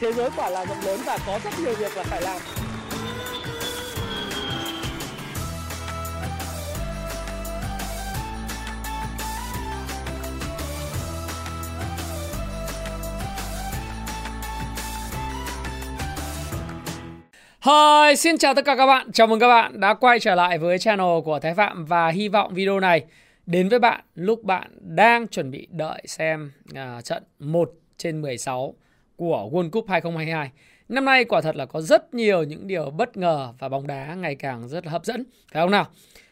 thế giới quả là rộng lớn và có rất nhiều việc là phải làm Hi, xin chào tất cả các bạn. Chào mừng các bạn đã quay trở lại với channel của Thái Phạm và hy vọng video này đến với bạn lúc bạn đang chuẩn bị đợi xem uh, trận 1 trên 16 của World Cup 2022. Năm nay quả thật là có rất nhiều những điều bất ngờ và bóng đá ngày càng rất là hấp dẫn, phải không nào?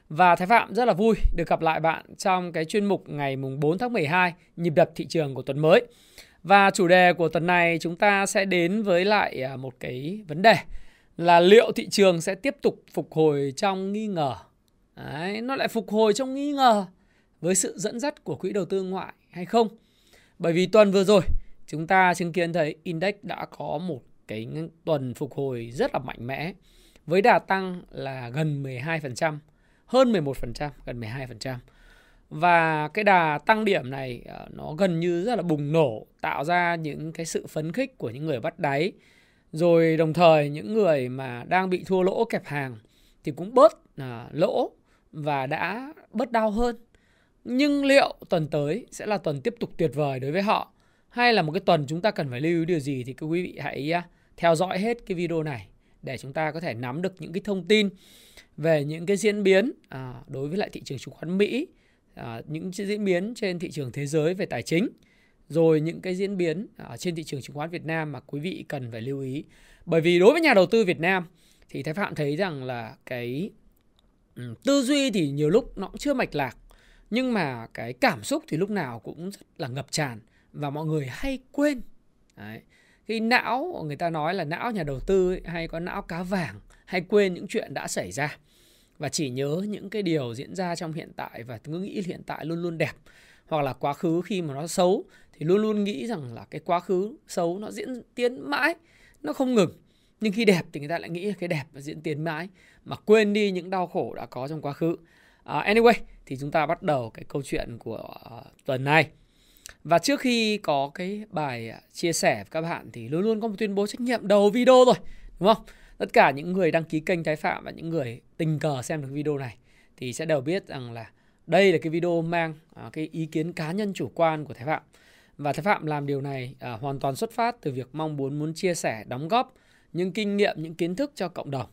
Và Thái Phạm rất là vui được gặp lại bạn trong cái chuyên mục ngày mùng 4 tháng 12 nhịp đập thị trường của tuần mới. Và chủ đề của tuần này chúng ta sẽ đến với lại à, một cái vấn đề là liệu thị trường sẽ tiếp tục phục hồi trong nghi ngờ. Đấy, nó lại phục hồi trong nghi ngờ với sự dẫn dắt của quỹ đầu tư ngoại hay không? Bởi vì tuần vừa rồi chúng ta chứng kiến thấy index đã có một cái tuần phục hồi rất là mạnh mẽ với đà tăng là gần 12%, hơn 11%, gần 12%. Và cái đà tăng điểm này ờ, nó gần như rất là bùng nổ, tạo ra những cái sự phấn khích của những người bắt đáy. Rồi đồng thời những người mà đang bị thua lỗ kẹp hàng thì cũng bớt à, lỗ và đã bớt đau hơn. Nhưng liệu tuần tới sẽ là tuần tiếp tục tuyệt vời đối với họ hay là một cái tuần chúng ta cần phải lưu ý điều gì thì các quý vị hãy à, theo dõi hết cái video này để chúng ta có thể nắm được những cái thông tin về những cái diễn biến à, đối với lại thị trường chứng khoán Mỹ, à, những diễn biến trên thị trường thế giới về tài chính, rồi những cái diễn biến ở trên thị trường chứng khoán Việt Nam mà quý vị cần phải lưu ý. Bởi vì đối với nhà đầu tư Việt Nam thì Thái Phạm thấy rằng là cái tư duy thì nhiều lúc nó cũng chưa mạch lạc nhưng mà cái cảm xúc thì lúc nào cũng rất là ngập tràn và mọi người hay quên. Đấy. Cái não người ta nói là não nhà đầu tư ấy, hay có não cá vàng hay quên những chuyện đã xảy ra. Và chỉ nhớ những cái điều diễn ra trong hiện tại và cứ nghĩ hiện tại luôn luôn đẹp. Hoặc là quá khứ khi mà nó xấu thì luôn luôn nghĩ rằng là cái quá khứ xấu nó diễn tiến mãi nó không ngừng. Nhưng khi đẹp thì người ta lại nghĩ là cái đẹp nó diễn tiến mãi mà quên đi những đau khổ đã có trong quá khứ. Uh, anyway thì chúng ta bắt đầu cái câu chuyện của uh, tuần này và trước khi có cái bài à, chia sẻ với các bạn thì luôn luôn có một tuyên bố trách nhiệm đầu video rồi, đúng không? Tất cả những người đăng ký kênh Thái Phạm và những người tình cờ xem được video này thì sẽ đều biết rằng là đây là cái video mang à, cái ý kiến cá nhân chủ quan của Thái Phạm. Và Thái Phạm làm điều này à, hoàn toàn xuất phát từ việc mong muốn muốn chia sẻ, đóng góp những kinh nghiệm, những kiến thức cho cộng đồng.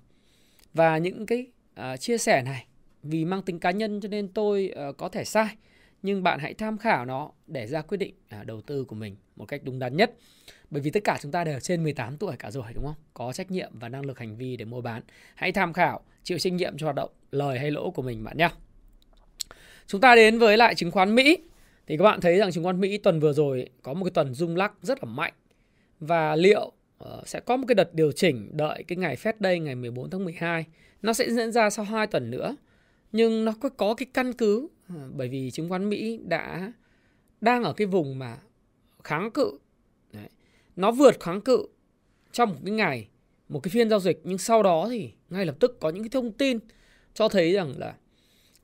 Và những cái à, chia sẻ này vì mang tính cá nhân cho nên tôi à, có thể sai nhưng bạn hãy tham khảo nó để ra quyết định à, đầu tư của mình một cách đúng đắn nhất. Bởi vì tất cả chúng ta đều trên 18 tuổi cả rồi đúng không? Có trách nhiệm và năng lực hành vi để mua bán. Hãy tham khảo, chịu trách nhiệm cho hoạt động lời hay lỗ của mình bạn nhé. Chúng ta đến với lại chứng khoán Mỹ. Thì các bạn thấy rằng chứng khoán Mỹ tuần vừa rồi có một cái tuần rung lắc rất là mạnh. Và liệu ờ, sẽ có một cái đợt điều chỉnh đợi cái ngày Fed Day ngày 14 tháng 12. Nó sẽ diễn ra sau 2 tuần nữa. Nhưng nó có, có cái căn cứ Ờ, bởi vì chứng khoán Mỹ đã đang ở cái vùng mà kháng cự. Đấy. nó vượt kháng cự trong một cái ngày, một cái phiên giao dịch, nhưng sau đó thì ngay lập tức có những cái thông tin cho thấy rằng là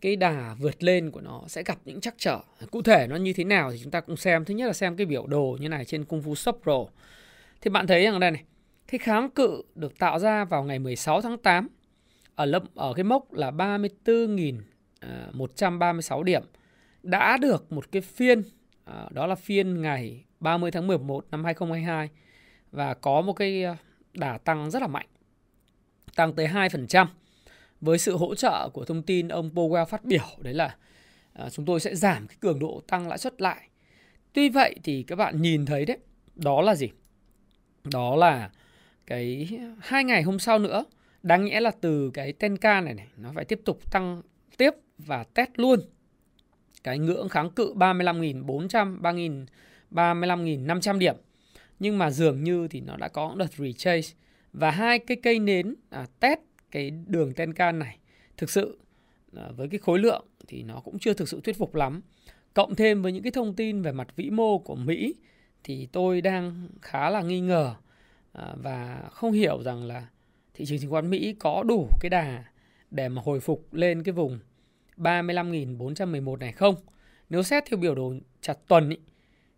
cái đà vượt lên của nó sẽ gặp những trắc trở. Cụ thể nó như thế nào thì chúng ta cũng xem. Thứ nhất là xem cái biểu đồ như này trên cung phu shop pro. Thì bạn thấy rằng đây này, cái kháng cự được tạo ra vào ngày 16 tháng 8 ở lâm ở cái mốc là 34.000 À, 136 điểm đã được một cái phiên à, đó là phiên ngày 30 tháng 11 năm 2022 và có một cái à, đà tăng rất là mạnh tăng tới 2% với sự hỗ trợ của thông tin ông Powell phát biểu đấy là chúng tôi sẽ giảm cái cường độ tăng lãi suất lại. Tuy vậy thì các bạn nhìn thấy đấy, đó là gì? Đó là cái hai ngày hôm sau nữa, đáng nhẽ là từ cái tenka này này nó phải tiếp tục tăng tiếp và test luôn cái ngưỡng kháng cự 35.400, 3.000, 35.500 điểm. Nhưng mà dường như thì nó đã có đợt retrace và hai cái cây nến à, test cái đường Tenkan này thực sự à, với cái khối lượng thì nó cũng chưa thực sự thuyết phục lắm. Cộng thêm với những cái thông tin về mặt vĩ mô của Mỹ thì tôi đang khá là nghi ngờ à, và không hiểu rằng là thị trường chứng khoán Mỹ có đủ cái đà để mà hồi phục lên cái vùng 35.411 này không? Nếu xét theo biểu đồ chặt tuần ý,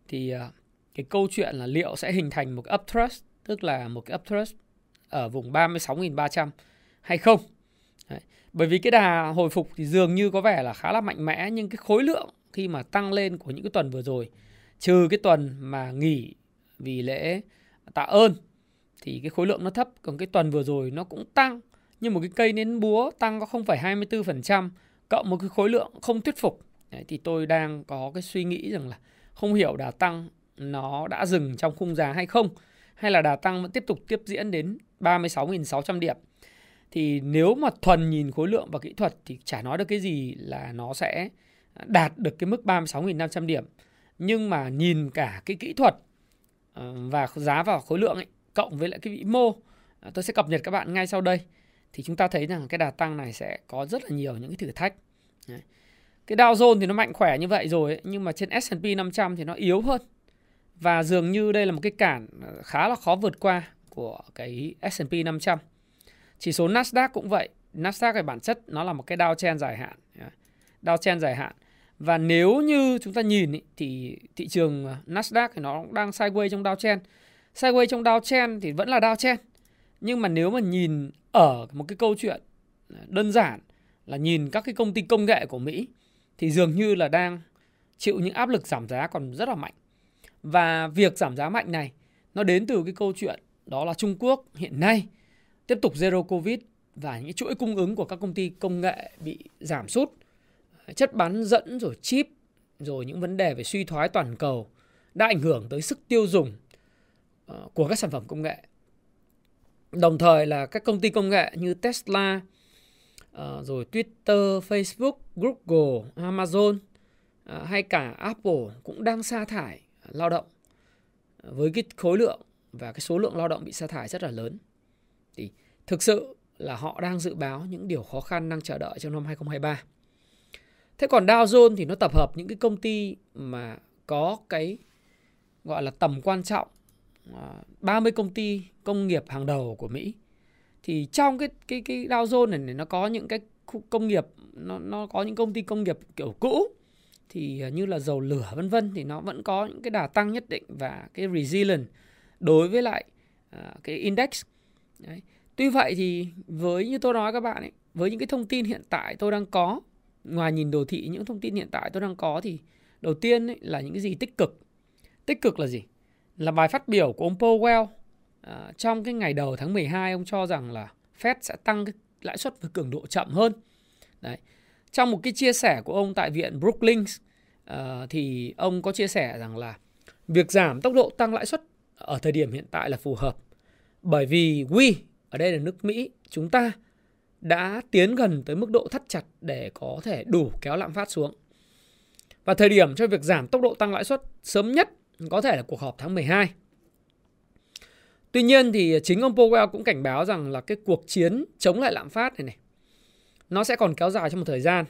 thì ờ, cái câu chuyện là liệu sẽ hình thành một uptrust tức là một cái uptrust ở vùng 36.300 hay không. Đấy. Bởi vì cái đà hồi phục thì dường như có vẻ là khá là mạnh mẽ nhưng cái khối lượng khi mà tăng lên của những cái tuần vừa rồi trừ cái tuần mà nghỉ vì lễ tạ ơn thì cái khối lượng nó thấp còn cái tuần vừa rồi nó cũng tăng nhưng một cái cây nến búa tăng có 0,24% cộng một cái khối lượng không thuyết phục. Đấy, thì tôi đang có cái suy nghĩ rằng là không hiểu đà tăng nó đã dừng trong khung giá hay không hay là đà tăng vẫn tiếp tục tiếp diễn đến 36.600 điểm. Thì nếu mà thuần nhìn khối lượng và kỹ thuật thì chả nói được cái gì là nó sẽ đạt được cái mức 36.500 điểm. Nhưng mà nhìn cả cái kỹ thuật ờ, và giá và khối lượng ấy, cộng với lại cái vĩ mô ờ, tôi sẽ cập nhật các bạn ngay sau đây thì chúng ta thấy rằng cái đà tăng này sẽ có rất là nhiều những cái thử thách. Đấy. cái Dow Jones thì nó mạnh khỏe như vậy rồi ấy, nhưng mà trên S&P 500 thì nó yếu hơn. Và dường như đây là một cái cản ờ, khá là khó vượt qua của cái S&P 500 chỉ số Nasdaq cũng vậy. Nasdaq về bản chất nó là một cái downtrend dài hạn. Downtrend dài hạn. Và nếu như chúng ta nhìn ý, thì thị trường ờ, Nasdaq thì nó đang sideways trong downtrend. Sideways trong downtrend thì vẫn là downtrend. Nhưng mà nếu mà nhìn ở một cái câu chuyện đơn giản là nhìn các cái công ty công nghệ của Mỹ, thì dường như là đang chịu những áp lực giảm giá còn rất là mạnh. Và việc giảm giá mạnh này, nó đến từ cái câu chuyện đó là Trung Quốc hiện nay tiếp tục zero covid và những chuỗi cung ứng của các công ty công nghệ bị giảm sút, chất bán dẫn rồi chip, rồi những vấn đề về suy thoái toàn cầu đã ảnh hưởng tới sức tiêu dùng ờ, của các sản phẩm công nghệ. Đồng thời là các công ty công nghệ như Tesla, uh, rồi Twitter, Facebook, Google, Amazon uh, hay cả Apple cũng đang sa thải lao động với cái khối lượng và cái số lượng lao động bị sa thải rất là lớn. Thì thực sự là họ đang dự báo những điều khó khăn đang chờ đợi trong năm 2023. Thế còn Dow Jones thì nó tập hợp những cái công ty mà có cái gọi là tầm quan trọng Ờ, 30 công ty công nghiệp hàng đầu của Mỹ. Thì trong cái cái cái Dow Jones này, này nó có những cái khu công nghiệp nó nó có những công ty công nghiệp kiểu cũ thì ờ, như là dầu lửa vân vân thì nó vẫn có những cái đà tăng nhất định và cái resilient đối với lại uh, cái index. Đấy. Tuy vậy thì với như tôi nói các bạn ấy, với những cái thông tin hiện tại tôi đang có ngoài nhìn đồ thị những thông tin hiện tại tôi đang có thì đầu tiên ấy, là những cái gì tích cực tích cực là gì là bài phát biểu của ông Powell à, trong cái ngày đầu tháng 12 ông cho rằng là Fed sẽ tăng cái lãi suất với cường độ chậm hơn. Đấy. Trong một cái chia sẻ của ông tại viện Brookings à, thì ông có chia sẻ rằng là việc giảm tốc độ tăng lãi suất ở thời điểm hiện tại là phù hợp. Bởi vì we ở đây là nước Mỹ chúng ta đã tiến gần tới mức độ thắt chặt để có thể đủ kéo lạm phát xuống. Và thời điểm cho việc giảm tốc độ tăng lãi suất sớm nhất có thể là cuộc họp tháng 12. Tuy nhiên thì chính ông Powell cũng cảnh báo rằng là cái cuộc chiến chống lại lạm phát này này nó sẽ còn kéo dài trong một thời gian.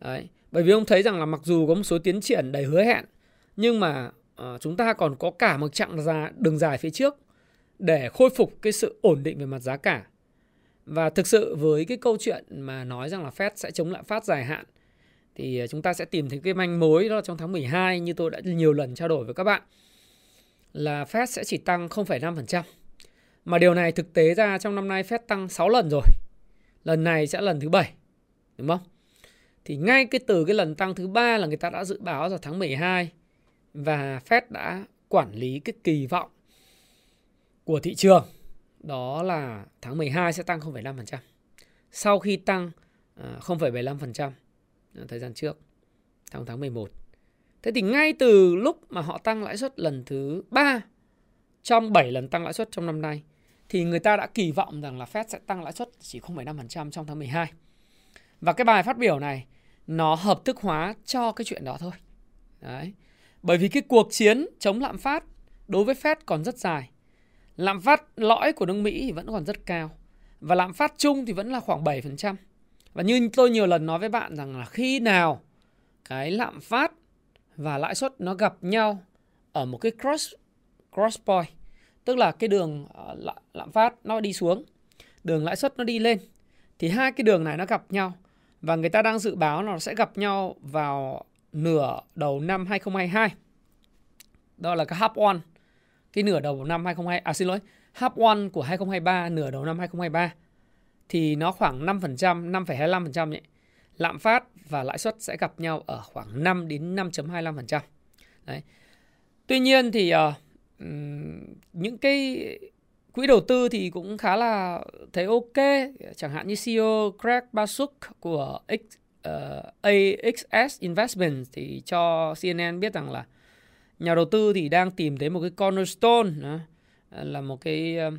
Đấy. Bởi vì ông thấy rằng là mặc dù có một số tiến triển đầy hứa hẹn nhưng mà uh, chúng ta còn có cả một chặng dài, đường dài phía trước để khôi phục cái sự ổn định về mặt giá cả và thực sự với cái câu chuyện mà nói rằng là Fed sẽ chống lạm phát dài hạn thì ờ, chúng ta sẽ tìm thấy cái manh mối đó là trong tháng 12 như tôi đã nhiều lần trao đổi với các bạn là Fed sẽ chỉ tăng 0,5%. Mà điều này thực tế ra trong năm nay Fed tăng 6 lần rồi. Lần này sẽ lần thứ 7. Đúng không? Thì ngay cái từ cái lần tăng thứ ba là người ta đã dự báo vào tháng 12 và Fed đã quản lý cái kỳ vọng của thị trường đó là tháng 12 sẽ tăng 0,5%. Sau khi tăng ờ, 0,75% thời gian trước, tháng tháng 11. Thế thì ngay từ lúc mà họ tăng lãi suất lần thứ 3 trong 7 lần tăng lãi suất trong năm nay thì người ta đã kỳ vọng rằng là Fed sẽ tăng lãi suất chỉ 0,5% trong tháng 12. Và cái bài phát biểu này nó hợp thức hóa cho cái chuyện đó thôi. Đấy. Bởi vì cái cuộc chiến chống lạm phát đối với Fed còn rất dài. Lạm phát lõi của nước Mỹ thì vẫn còn rất cao. Và lạm phát chung thì vẫn là khoảng 7%. Và như tôi nhiều lần nói với bạn rằng là khi nào cái lạm phát và lãi suất nó gặp nhau ở một cái cross cross point, tức là cái đường ờ, lạm phát nó đi xuống, đường lãi suất nó đi lên thì hai cái đường này nó gặp nhau và người ta đang dự báo nó sẽ gặp nhau vào nửa đầu năm 2022. Đó là cái half one cái nửa đầu năm 2022 à xin lỗi, half one của 2023 nửa đầu năm 2023 thì nó khoảng 5%, 5,25% nhỉ. Lạm phát và lãi suất sẽ gặp nhau ở khoảng 5 đến 5.25%. Đấy. Tuy nhiên thì uh, những cái quỹ đầu tư thì cũng khá là thấy ok, chẳng hạn như CEO Craig Basuk của X, ờ, uh, AXS Investment thì cho CNN biết rằng là nhà đầu tư thì đang tìm thấy một cái cornerstone là một cái uh,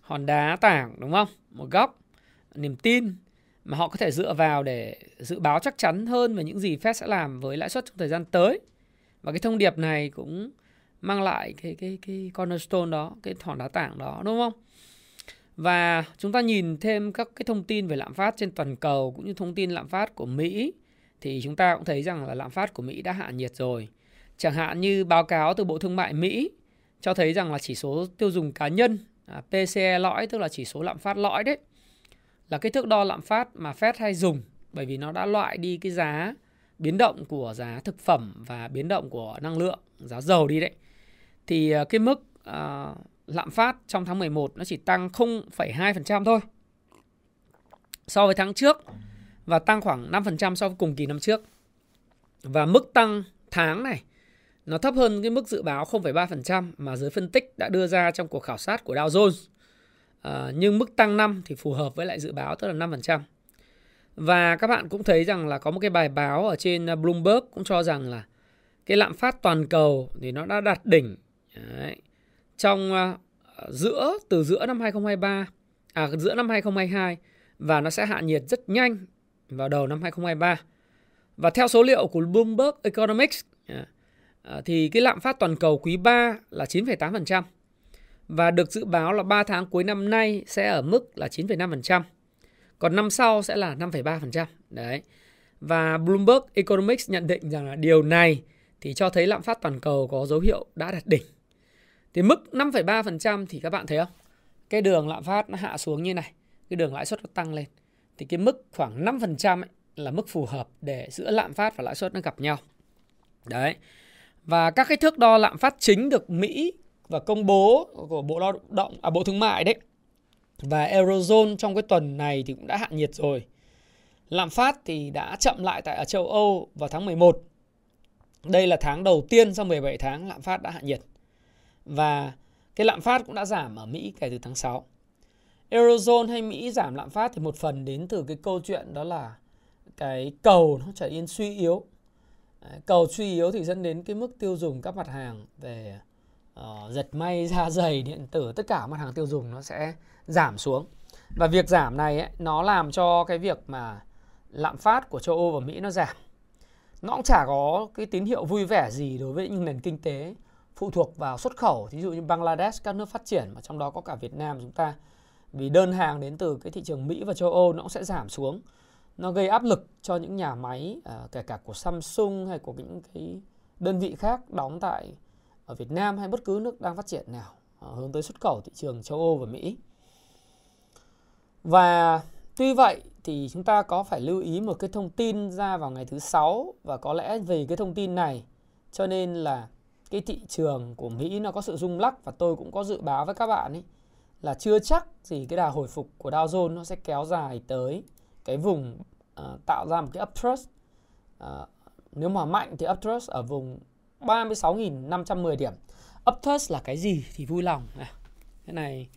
hòn đá tảng đúng không? Một góc niềm tin mà họ có thể dựa vào để dự báo chắc chắn hơn về những gì Fed sẽ làm với lãi suất trong thời gian tới. Và cái thông điệp này cũng mang lại cái cái cái cornerstone đó, cái thỏi đá tảng đó đúng không? Và chúng ta nhìn thêm các cái thông tin về lạm phát trên toàn cầu cũng như thông tin lạm phát của Mỹ thì chúng ta cũng thấy rằng là lạm phát của Mỹ đã hạ nhiệt rồi. Chẳng hạn như báo cáo từ Bộ Thương mại Mỹ cho thấy rằng là chỉ số tiêu dùng cá nhân à, PCE lõi tức là chỉ số lạm phát lõi đấy là cái thước đo lạm phát mà Fed hay dùng bởi vì nó đã loại đi cái giá biến động của giá thực phẩm và biến động của năng lượng, giá dầu đi đấy. Thì ờ, cái mức uh, lạm phát trong tháng 11 nó chỉ tăng 0,2% thôi so với tháng trước và tăng khoảng 5% so với cùng kỳ năm trước. Và mức tăng tháng này nó thấp hơn cái mức dự báo 0,3% mà giới phân tích đã đưa ra trong cuộc khảo sát của Dow Jones. À, nhưng mức tăng năm thì phù hợp với lại dự báo tức là 5%. Và các bạn cũng thấy rằng là có một cái bài báo ở trên ờ, Bloomberg cũng cho rằng là cái lạm phát toàn cầu thì nó đã đạt đỉnh Đấy. trong uh, giữa từ giữa năm 2023 à giữa năm 2022 và nó sẽ hạ nhiệt rất nhanh vào đầu năm 2023. Và theo số liệu của Bloomberg Economics uh, thì cái lạm phát toàn cầu quý 3 là 9,8% và được dự báo là 3 tháng cuối năm nay sẽ ở mức là 9,5%. Còn năm sau sẽ là 5,3%. Đấy. Và Bloomberg Economics nhận định rằng là điều này thì cho thấy lạm phát toàn cầu có dấu hiệu đã đạt đỉnh. Thì mức 5,3% thì các bạn thấy không? Cái đường lạm phát nó hạ xuống như này, cái đường lãi suất nó tăng lên. Thì cái mức khoảng 5% ấy là mức phù hợp để giữa lạm phát và lãi suất nó gặp nhau. Đấy. Và các cái thước đo lạm phát chính được Mỹ và công bố của Bộ Lao động à Bộ Thương mại đấy và Eurozone trong cái tuần này thì cũng đã hạ nhiệt rồi. Lạm phát thì đã chậm lại tại ở châu Âu vào tháng 11. Đây là tháng đầu tiên sau 17 tháng lạm phát đã hạ nhiệt. Và cái lạm phát cũng đã giảm ở Mỹ kể từ tháng 6. Eurozone hay Mỹ giảm lạm phát thì một phần đến từ cái câu chuyện đó là cái cầu nó trở nên suy yếu. Cầu suy yếu thì dẫn đến cái mức tiêu dùng các mặt hàng về uh, may, da dày, điện tử, tất cả mặt hàng tiêu dùng nó sẽ giảm xuống. Và việc giảm này ấy, nó làm cho cái việc mà lạm phát của châu Âu và Mỹ nó giảm. Nó cũng chả có cái tín hiệu vui vẻ gì đối với những nền kinh tế phụ thuộc vào xuất khẩu, ví dụ như Bangladesh, các nước phát triển mà trong đó có cả Việt Nam chúng ta. Vì đơn hàng đến từ cái thị trường Mỹ và châu Âu nó cũng sẽ giảm xuống. Nó gây áp lực cho những nhà máy ờ, kể cả của Samsung hay của những cái đơn vị khác đóng tại ở Việt Nam hay bất cứ nước đang phát triển nào ờ, hướng tới xuất khẩu thị trường châu Âu và Mỹ. Và tuy vậy thì chúng ta có phải lưu ý một cái thông tin ra vào ngày thứ sáu và có lẽ vì cái thông tin này cho nên là cái thị trường của Mỹ nó có sự rung lắc và tôi cũng có dự báo với các bạn ấy là chưa chắc gì cái đà hồi phục của Dow Jones nó sẽ kéo dài tới cái vùng uh, tạo ra một cái uptrust uh, nếu mà mạnh thì uptrust ở vùng 36.510 điểm. Uptrust là cái gì thì vui lòng. Cái này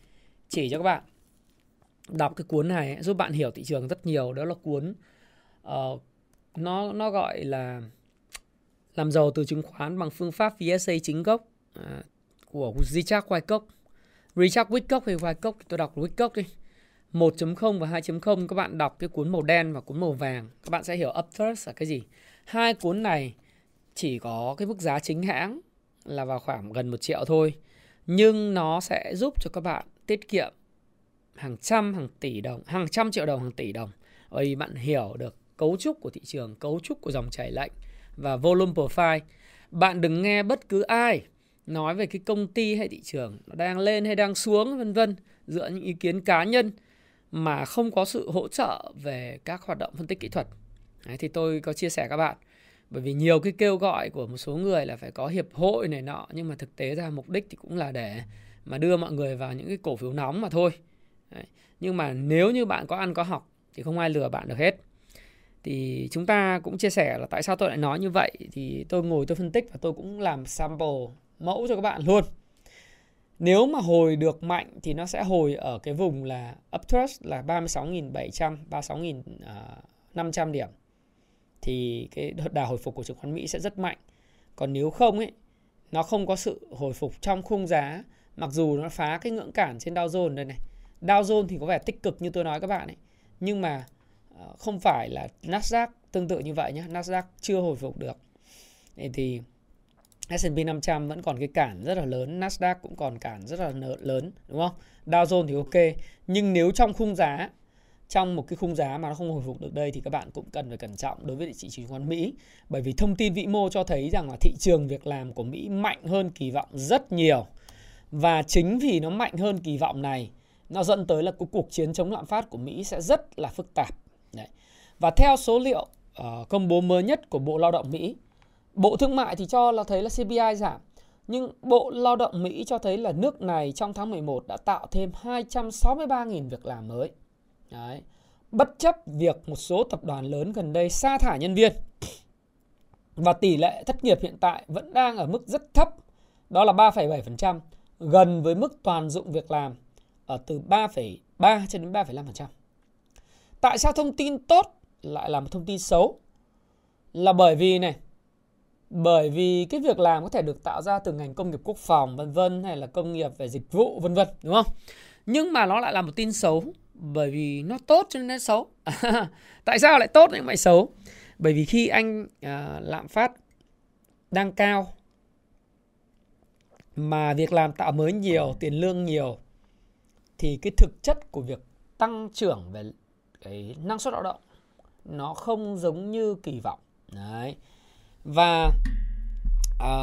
chỉ cho các bạn. Đọc cái cuốn này giúp bạn hiểu thị trường rất nhiều. Đó là cuốn uh, nó nó gọi là làm giàu từ chứng khoán bằng phương pháp VSA chính gốc uh, của Richard Wyckoff. Richard Wyckoff hay Wyckoff tôi đọc Wyckoff đi. 1.0 và 2.0 các bạn đọc cái cuốn màu đen và cuốn màu vàng các bạn sẽ hiểu. Uptrust là cái gì? Hai cuốn này chỉ có cái mức giá chính hãng là vào khoảng gần một triệu thôi. Nhưng nó sẽ giúp cho các bạn tiết kiệm hàng trăm hàng tỷ đồng hàng trăm triệu đồng hàng tỷ đồng. Bởi vì bạn hiểu được cấu trúc của thị trường cấu trúc của dòng chảy lệnh và volume profile bạn đừng nghe bất cứ ai nói về cái công ty hay thị trường nó đang lên hay đang xuống vân vân dựa những ý kiến cá nhân mà không có sự hỗ trợ về các hoạt động phân tích kỹ thuật. Đấy, thì tôi có chia sẻ các bạn bởi vì nhiều cái kêu gọi của một số người là phải có hiệp hội này nọ, nhưng mà thực tế ra mục đích thì cũng là để mà đưa mọi người vào những cái cổ phiếu nóng mà thôi. Đấy. nhưng mà nếu như bạn có ăn có học thì không ai lừa bạn được hết. Thì chúng ta cũng chia sẻ là tại sao tôi lại nói như vậy thì tôi ngồi tôi phân tích và tôi cũng làm sample mẫu cho các bạn luôn. Nếu mà hồi được mạnh thì nó sẽ hồi ở cái vùng là uptrust là 36.700 36.500 à, điểm thì cái đà hồi phục của chứng khoán Mỹ sẽ rất mạnh. Còn nếu không ấy nó không có sự hồi phục trong khung giá mặc dù nó phá cái ngưỡng cản trên Dow Jones đây này. Dow Jones thì có vẻ tích cực như tôi nói các bạn ấy nhưng mà ờ, không phải là Nasdaq tương tự như vậy nhé Nasdaq chưa hồi phục được. Thì S&P 500 vẫn còn cái cản rất là lớn, Nasdaq cũng còn cản rất là lớn, đúng không? Dow Jones thì ok, nhưng nếu trong khung giá trong một cái khung giá mà nó không hồi phục được đây thì các bạn cũng cần phải cẩn trọng đối với thị trường chứng khoán Mỹ bởi vì thông tin vĩ mô cho thấy rằng là thị trường việc làm của Mỹ mạnh hơn kỳ vọng rất nhiều và chính vì nó mạnh hơn kỳ vọng này nó dẫn tới là cái cuộc chiến chống lạm phát của Mỹ sẽ rất là phức tạp Đấy. và theo số liệu uh, công bố mới nhất của Bộ Lao động Mỹ Bộ Thương mại thì cho là thấy là CPI giảm nhưng Bộ Lao động Mỹ cho thấy là nước này trong tháng 11 đã tạo thêm 263.000 việc làm mới. Đấy. Bất chấp việc một số tập đoàn lớn gần đây sa thải nhân viên và tỷ lệ thất nghiệp hiện tại vẫn đang ở mức rất thấp, đó là 3,7%, gần với mức toàn dụng việc làm ở từ 3,3 cho đến 3,5%. Tại sao thông tin tốt lại là một thông tin xấu? Là bởi vì này, bởi vì cái việc làm có thể được tạo ra từ ngành công nghiệp quốc phòng vân vân hay là công nghiệp về dịch vụ vân vân đúng không nhưng mà nó lại là một tin xấu bởi vì nó tốt cho nên nó xấu. Tại sao lại tốt nhưng lại xấu? Bởi vì khi anh à, lạm phát đang cao mà việc làm tạo mới nhiều tiền lương nhiều thì cái thực chất của việc tăng trưởng về cái năng suất lao động nó không giống như kỳ vọng. Đấy. Và à,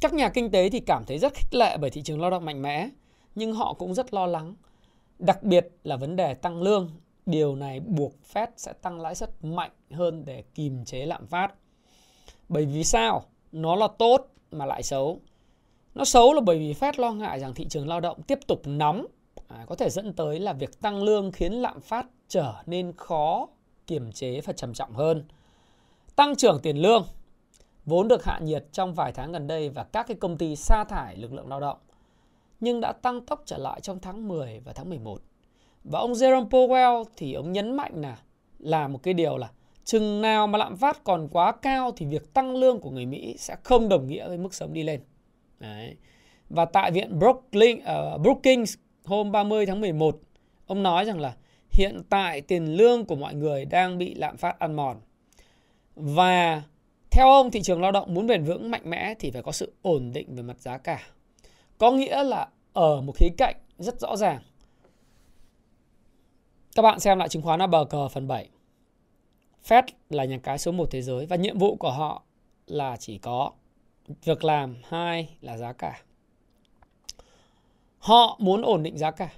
các nhà kinh tế thì cảm thấy rất khích lệ bởi thị trường lao động mạnh mẽ nhưng họ cũng rất lo lắng đặc biệt là vấn đề tăng lương điều này buộc Fed sẽ tăng lãi suất mạnh hơn để kìm chế lạm phát. Bởi vì sao? Nó là tốt mà lại xấu. Nó xấu là bởi vì Fed lo ngại rằng thị trường lao động tiếp tục nóng à, có thể dẫn tới là việc tăng lương khiến lạm phát trở nên khó kiềm chế và trầm trọng hơn. Tăng trưởng tiền lương vốn được hạ nhiệt trong vài tháng gần đây và các cái công ty sa thải lực lượng lao động nhưng đã tăng tốc trở lại trong tháng 10 và tháng 11. Và ông Jerome Powell thì ông nhấn mạnh là là một cái điều là chừng nào mà lạm phát còn quá cao thì việc tăng lương của người Mỹ sẽ không đồng nghĩa với mức sống đi lên. Đấy. Và tại viện Brooklyn, uh, Brookings hôm 30 tháng 11, ông nói rằng là hiện tại tiền lương của mọi người đang bị lạm phát ăn mòn. Và theo ông, thị trường lao động muốn bền vững mạnh mẽ thì phải có sự ổn định về mặt giá cả. Có nghĩa là ở một khía cạnh rất rõ ràng. Các bạn xem lại chứng khoán ABG phần 7. Fed là nhà cái số 1 thế giới và nhiệm vụ của họ là chỉ có việc làm, hai là giá cả. Họ muốn ổn định giá cả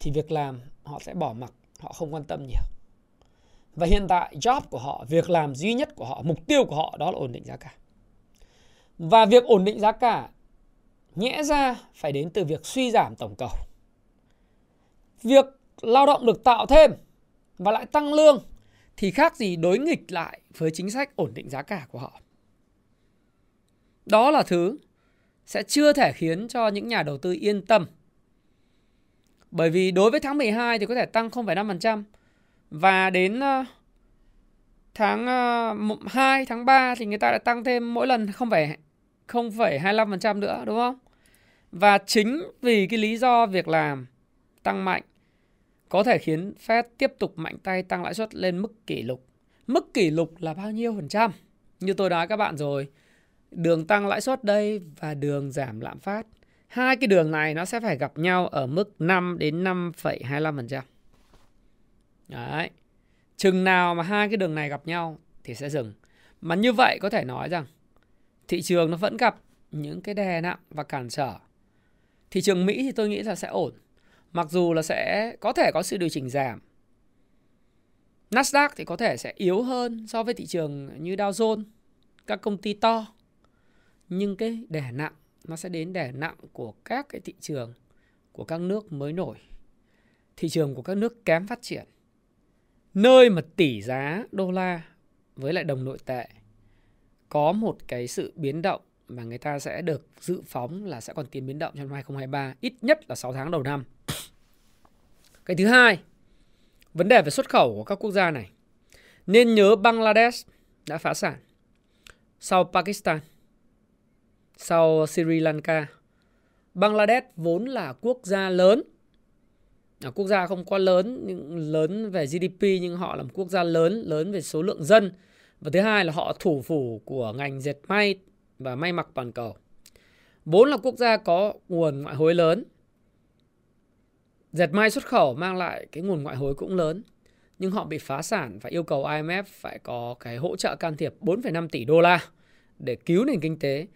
thì việc làm họ sẽ bỏ mặc, họ không quan tâm nhiều. Và hiện tại job của họ, việc làm duy nhất của họ, mục tiêu của họ đó là ổn định giá cả. Và việc ổn định giá cả nhẽ ra phải đến từ việc suy giảm tổng cầu. Việc lao động được tạo thêm và lại tăng lương thì khác gì đối nghịch lại với chính sách ổn định giá cả của họ. Đó là thứ sẽ chưa thể khiến cho những nhà đầu tư yên tâm. Bởi vì đối với tháng 12 thì có thể tăng 0,5%, và đến ờ, tháng ờ, 2, tháng 3 thì người ta đã tăng thêm mỗi lần không phải 0,25% nữa đúng không? Và chính vì cái lý do việc làm tăng mạnh có thể khiến Fed tiếp tục mạnh tay tăng lãi suất lên mức kỷ lục. Mức kỷ lục là bao nhiêu phần trăm? Như tôi nói các bạn rồi, đường tăng lãi suất đây và đường giảm lạm phát. Hai cái đường này nó sẽ phải gặp nhau ở mức 5 đến 5,25%. Đấy. Chừng nào mà hai cái đường này gặp nhau thì sẽ dừng. Mà như vậy có thể nói rằng thị trường nó vẫn gặp những cái đè nặng và cản trở. Thị trường Mỹ thì tôi nghĩ là sẽ ổn. Mặc dù là sẽ có thể có sự điều chỉnh giảm. Nasdaq thì có thể sẽ yếu hơn so với thị trường như Dow Jones. các công ty to nhưng cái đè nặng, nó sẽ đến đè nặng của các cái thị trường, của các nước mới nổi thị trường của các nước kém phát triển nơi mà tỷ giá đô la với lại đồng nội tệ, có một cái sự biến động mà người ta sẽ được dự phóng là sẽ còn tiền biến động trong năm 2023 ít nhất là 6 tháng đầu năm. Cái thứ hai, vấn đề về xuất khẩu của các quốc gia này. Nên nhớ Bangladesh đã phá sản. Sau Pakistan, sau Sri Lanka. Bangladesh vốn là quốc gia lớn. là quốc gia không quá lớn nhưng lớn về GDP nhưng họ là một quốc gia lớn, lớn về số lượng dân. Và thứ hai là họ thủ phủ của ngành dệt may và may mặc toàn cầu. Vốn là quốc gia có nguồn ngoại hối lớn. Dệt may xuất khẩu mang lại cái nguồn ngoại hối cũng lớn. Nhưng họ bị phá sản và yêu cầu IMF phải có cái hỗ trợ can thiệp 4,5 tỷ đô la để cứu nền kinh tế.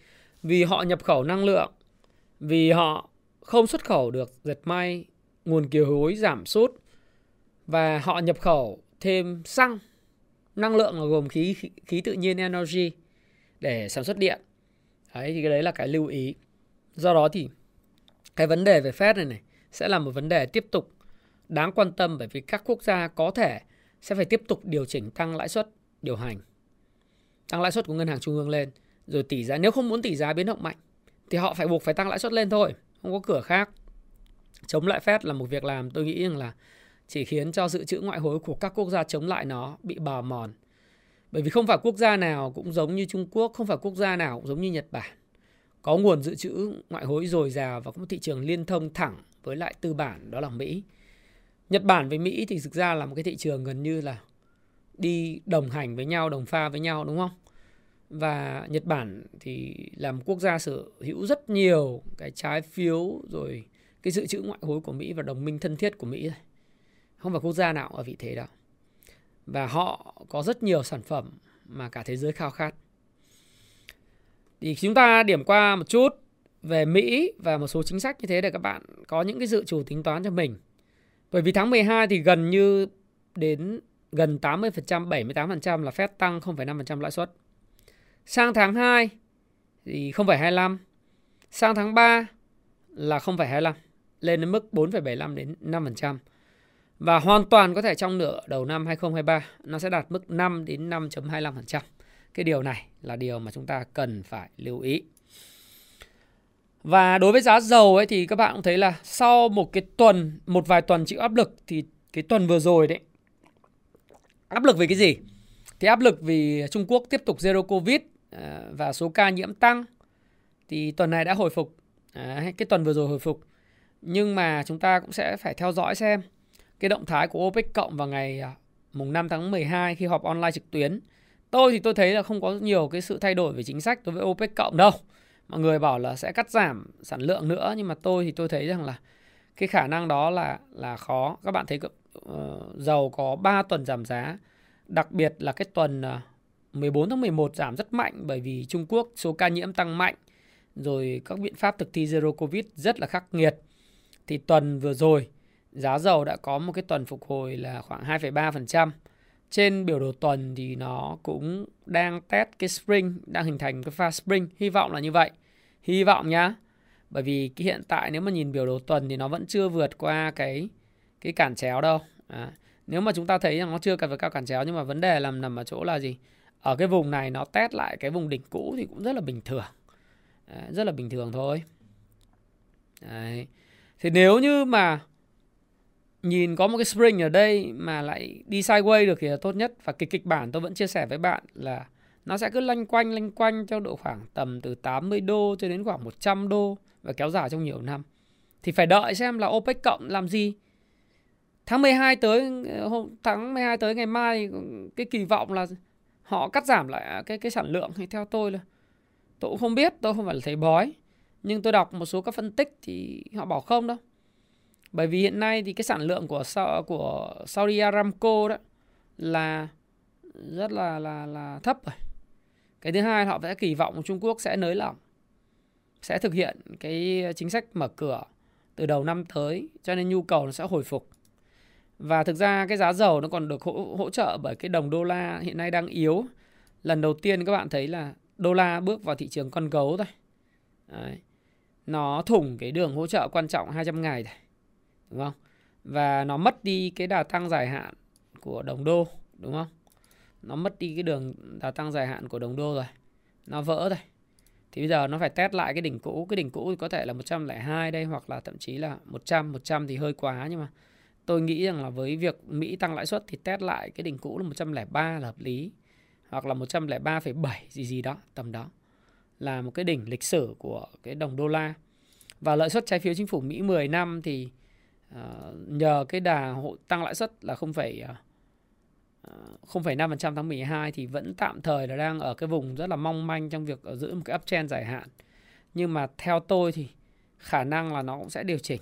Vì họ nhập khẩu năng lượng, vì họ không xuất khẩu được dệt may, nguồn kiều hối giảm sút và họ nhập khẩu thêm xăng, năng lượng là gồm khí khí tự nhiên energy để sản xuất điện Đấy thì cái đấy là cái lưu ý. Do đó thì cái vấn đề về Fed này này sẽ là một vấn đề tiếp tục đáng quan tâm bởi vì các quốc gia có thể sẽ phải tiếp tục điều chỉnh tăng lãi suất điều hành. Tăng lãi suất của ngân hàng trung ương lên rồi tỷ giá nếu không muốn tỷ giá biến động mạnh thì họ phải buộc phải tăng lãi suất lên thôi, không có cửa khác. Chống lại Fed là một việc làm tôi nghĩ rằng là chỉ khiến cho dự trữ ngoại hối của các quốc gia chống lại nó bị bào mòn bởi vì không phải quốc gia nào cũng giống như Trung Quốc, không phải quốc gia nào cũng giống như Nhật Bản. Có nguồn dự trữ ngoại hối dồi dào và có một thị trường liên thông thẳng với lại tư bản đó là Mỹ. Nhật Bản với Mỹ thì thực ra là một cái thị trường gần như là đi đồng hành với nhau, đồng pha với nhau đúng không? Và Nhật Bản thì là một quốc gia sở hữu rất nhiều cái trái phiếu rồi cái dự trữ ngoại hối của Mỹ và đồng minh thân thiết của Mỹ. Không phải quốc gia nào ở vị thế đâu và họ có rất nhiều sản phẩm mà cả thế giới khao khát. Thì chúng ta điểm qua một chút về Mỹ và một số chính sách như thế để các bạn có những cái dự trù tính toán cho mình. Bởi vì tháng 12 thì gần như đến gần 80%, 78% là Fed tăng 0,5% lãi suất. Sang tháng 2 thì 0,25. Sang tháng 3 là 0,25 lên đến mức 4,75 đến 5%. Và hoàn toàn có thể trong nửa đầu năm 2023 nó sẽ đạt mức 5 đến 5.25%. Cái điều này là điều mà chúng ta cần phải lưu ý. Và đối với giá dầu ấy thì các bạn cũng thấy là sau một cái tuần, một vài tuần chịu áp lực thì cái tuần vừa rồi đấy áp lực vì cái gì? Thì áp lực vì Trung Quốc tiếp tục zero covid à, và số ca nhiễm tăng thì tuần này đã hồi phục. Đấy, cái tuần vừa rồi hồi phục. Nhưng mà chúng ta cũng sẽ phải theo dõi xem cái động thái của OPEC cộng vào ngày à, mùng 5 tháng 12 khi họp online trực tuyến. Tôi thì tôi thấy là không có nhiều cái sự thay đổi về chính sách đối với OPEC cộng đâu. Mọi người bảo là sẽ cắt giảm sản lượng nữa nhưng mà tôi thì tôi thấy rằng là cái khả năng đó là là khó. Các bạn thấy uh, dầu có 3 tuần giảm giá, đặc biệt là cái tuần à, uh, 14 tháng 11 giảm rất mạnh bởi vì Trung Quốc số ca nhiễm tăng mạnh rồi các biện pháp thực thi zero covid rất là khắc nghiệt. Thì tuần vừa rồi giá dầu đã có một cái tuần phục hồi là khoảng 2,3%. Trên biểu đồ tuần thì nó cũng đang test cái spring, đang hình thành cái pha spring. Hy vọng là như vậy. Hy vọng nhá. Bởi vì cái hiện tại nếu mà nhìn biểu đồ tuần thì nó vẫn chưa vượt qua cái cái cản chéo đâu. À, nếu mà chúng ta thấy rằng nó chưa cần vượt qua cản chéo nhưng mà vấn đề là nằm ở chỗ là gì? Ở cái vùng này nó test lại cái vùng đỉnh cũ thì cũng rất là bình thường. À, rất là bình thường thôi. Đấy. Thì nếu như mà nhìn có một cái spring ở đây mà lại đi sideways được thì là tốt nhất và cái kịch bản tôi vẫn chia sẻ với bạn là nó sẽ cứ lanh quanh lanh quanh cho độ khoảng tầm từ 80 đô cho đến khoảng 100 đô và kéo dài trong nhiều năm. Thì phải đợi xem là OPEC cộng làm gì. Tháng 12 tới hôm tháng 12 tới ngày mai cái kỳ vọng là họ cắt giảm lại à, cái cái sản lượng thì theo tôi là tôi cũng không biết, tôi không phải là thầy bói. Nhưng tôi đọc một số các phân tích thì họ bảo không đâu. Bởi vì hiện nay thì cái sản lượng của của Saudi Aramco đó là rất là là là thấp rồi. Cái thứ hai họ sẽ kỳ vọng Trung Quốc sẽ nới lỏng sẽ thực hiện cái chính sách mở cửa từ đầu năm tới cho nên nhu cầu nó sẽ hồi phục. Và thực ra cái giá dầu nó còn được hỗ, hỗ trợ bởi cái đồng đô la hiện nay đang yếu. Lần đầu tiên các bạn thấy là đô la bước vào thị trường con gấu thôi. Đấy. Nó thủng cái đường hỗ trợ quan trọng 200 ngày này. Đúng không? Và nó mất đi cái đà tăng dài hạn của đồng đô, đúng không? Nó mất đi cái đường đà tăng dài hạn của đồng đô rồi. Nó vỡ rồi. Thì bây giờ nó phải test lại cái đỉnh cũ. Cái đỉnh cũ thì có thể là 102 đây hoặc là thậm chí là 100. 100 thì hơi quá nhưng mà tôi nghĩ rằng là với việc Mỹ tăng lãi suất thì test lại cái đỉnh cũ là 103 là hợp lý. Hoặc là 103,7 gì gì đó, tầm đó. Là một cái đỉnh lịch sử của cái đồng đô la. Và lợi suất trái phiếu chính phủ Mỹ 10 năm thì Ờ, nhờ cái đà hộ tăng lãi suất là không phải ờ, ờ, 0,5% tháng 12 thì vẫn tạm thời là đang ở cái vùng rất là mong manh trong việc giữ một cái uptrend dài hạn. Nhưng mà theo tôi thì khả năng là nó cũng sẽ điều chỉnh.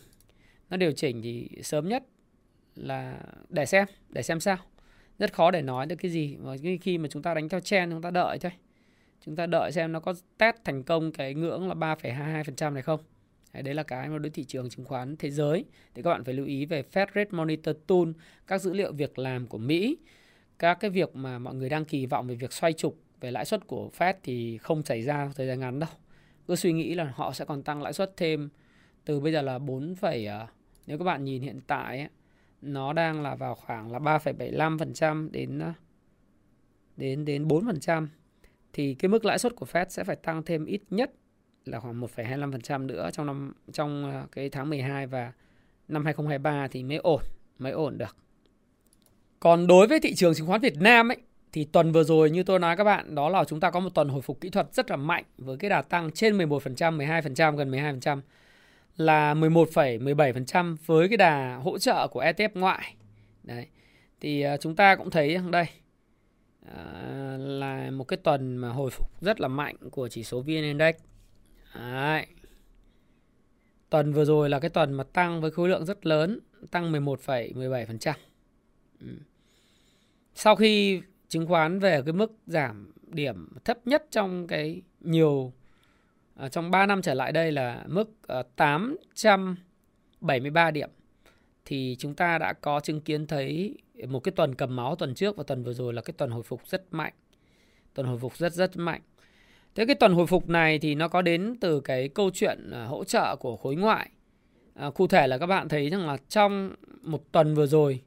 Nó điều chỉnh thì sớm nhất là để xem, để xem sao. Rất khó để nói được cái gì. Và khi mà chúng ta đánh theo trend chúng ta đợi thôi. Chúng ta đợi xem nó có test thành công cái ngưỡng là 3,22% này không. Đấy là cái mà đối thị trường chứng khoán thế giới. Thì các bạn phải lưu ý về Fed Rate Monitor Tool, các dữ liệu việc làm của Mỹ các cái việc mà mọi người đang kỳ vọng về việc xoay trục về lãi suất của Fed thì không xảy ra thời gian ngắn đâu. Cứ suy nghĩ là họ sẽ còn tăng lãi suất thêm từ bây giờ là 4, à, nếu các bạn nhìn hiện tại ấy, nó đang là vào khoảng là 3,75% à, đến đến đến 4% thì cái mức lãi suất của Fed sẽ phải tăng thêm ít nhất là khoảng 1,25% nữa trong năm trong ờ, cái tháng 12 và năm 2023 thì mới ổn, mới ổn được. Còn đối với thị trường chứng khoán Việt Nam ấy thì tuần vừa rồi như tôi nói các bạn đó là chúng ta có một tuần hồi phục kỹ thuật rất là mạnh với cái đà tăng trên 11%, 12%, gần 12% là 11,17% với cái đà hỗ trợ của ETF ngoại. Đấy. Thì ờ, chúng ta cũng thấy đây ờ, là một cái tuần mà hồi phục rất là mạnh của chỉ số VN Index. Đấy. Tuần vừa rồi là cái tuần mà tăng với khối lượng rất lớn, tăng 11,17%. Ừ sau khi chứng khoán về cái mức giảm điểm thấp nhất trong cái nhiều à, trong 3 năm trở lại đây là mức à, 873 điểm thì chúng ta đã có chứng kiến thấy một cái tuần cầm máu tuần trước và tuần vừa rồi là cái tuần hồi phục rất mạnh. Tuần hồi phục rất rất mạnh. Thế cái tuần hồi phục này thì nó có đến từ cái câu chuyện à, hỗ trợ của khối ngoại. À, cụ thể là các bạn thấy rằng là trong một tuần vừa rồi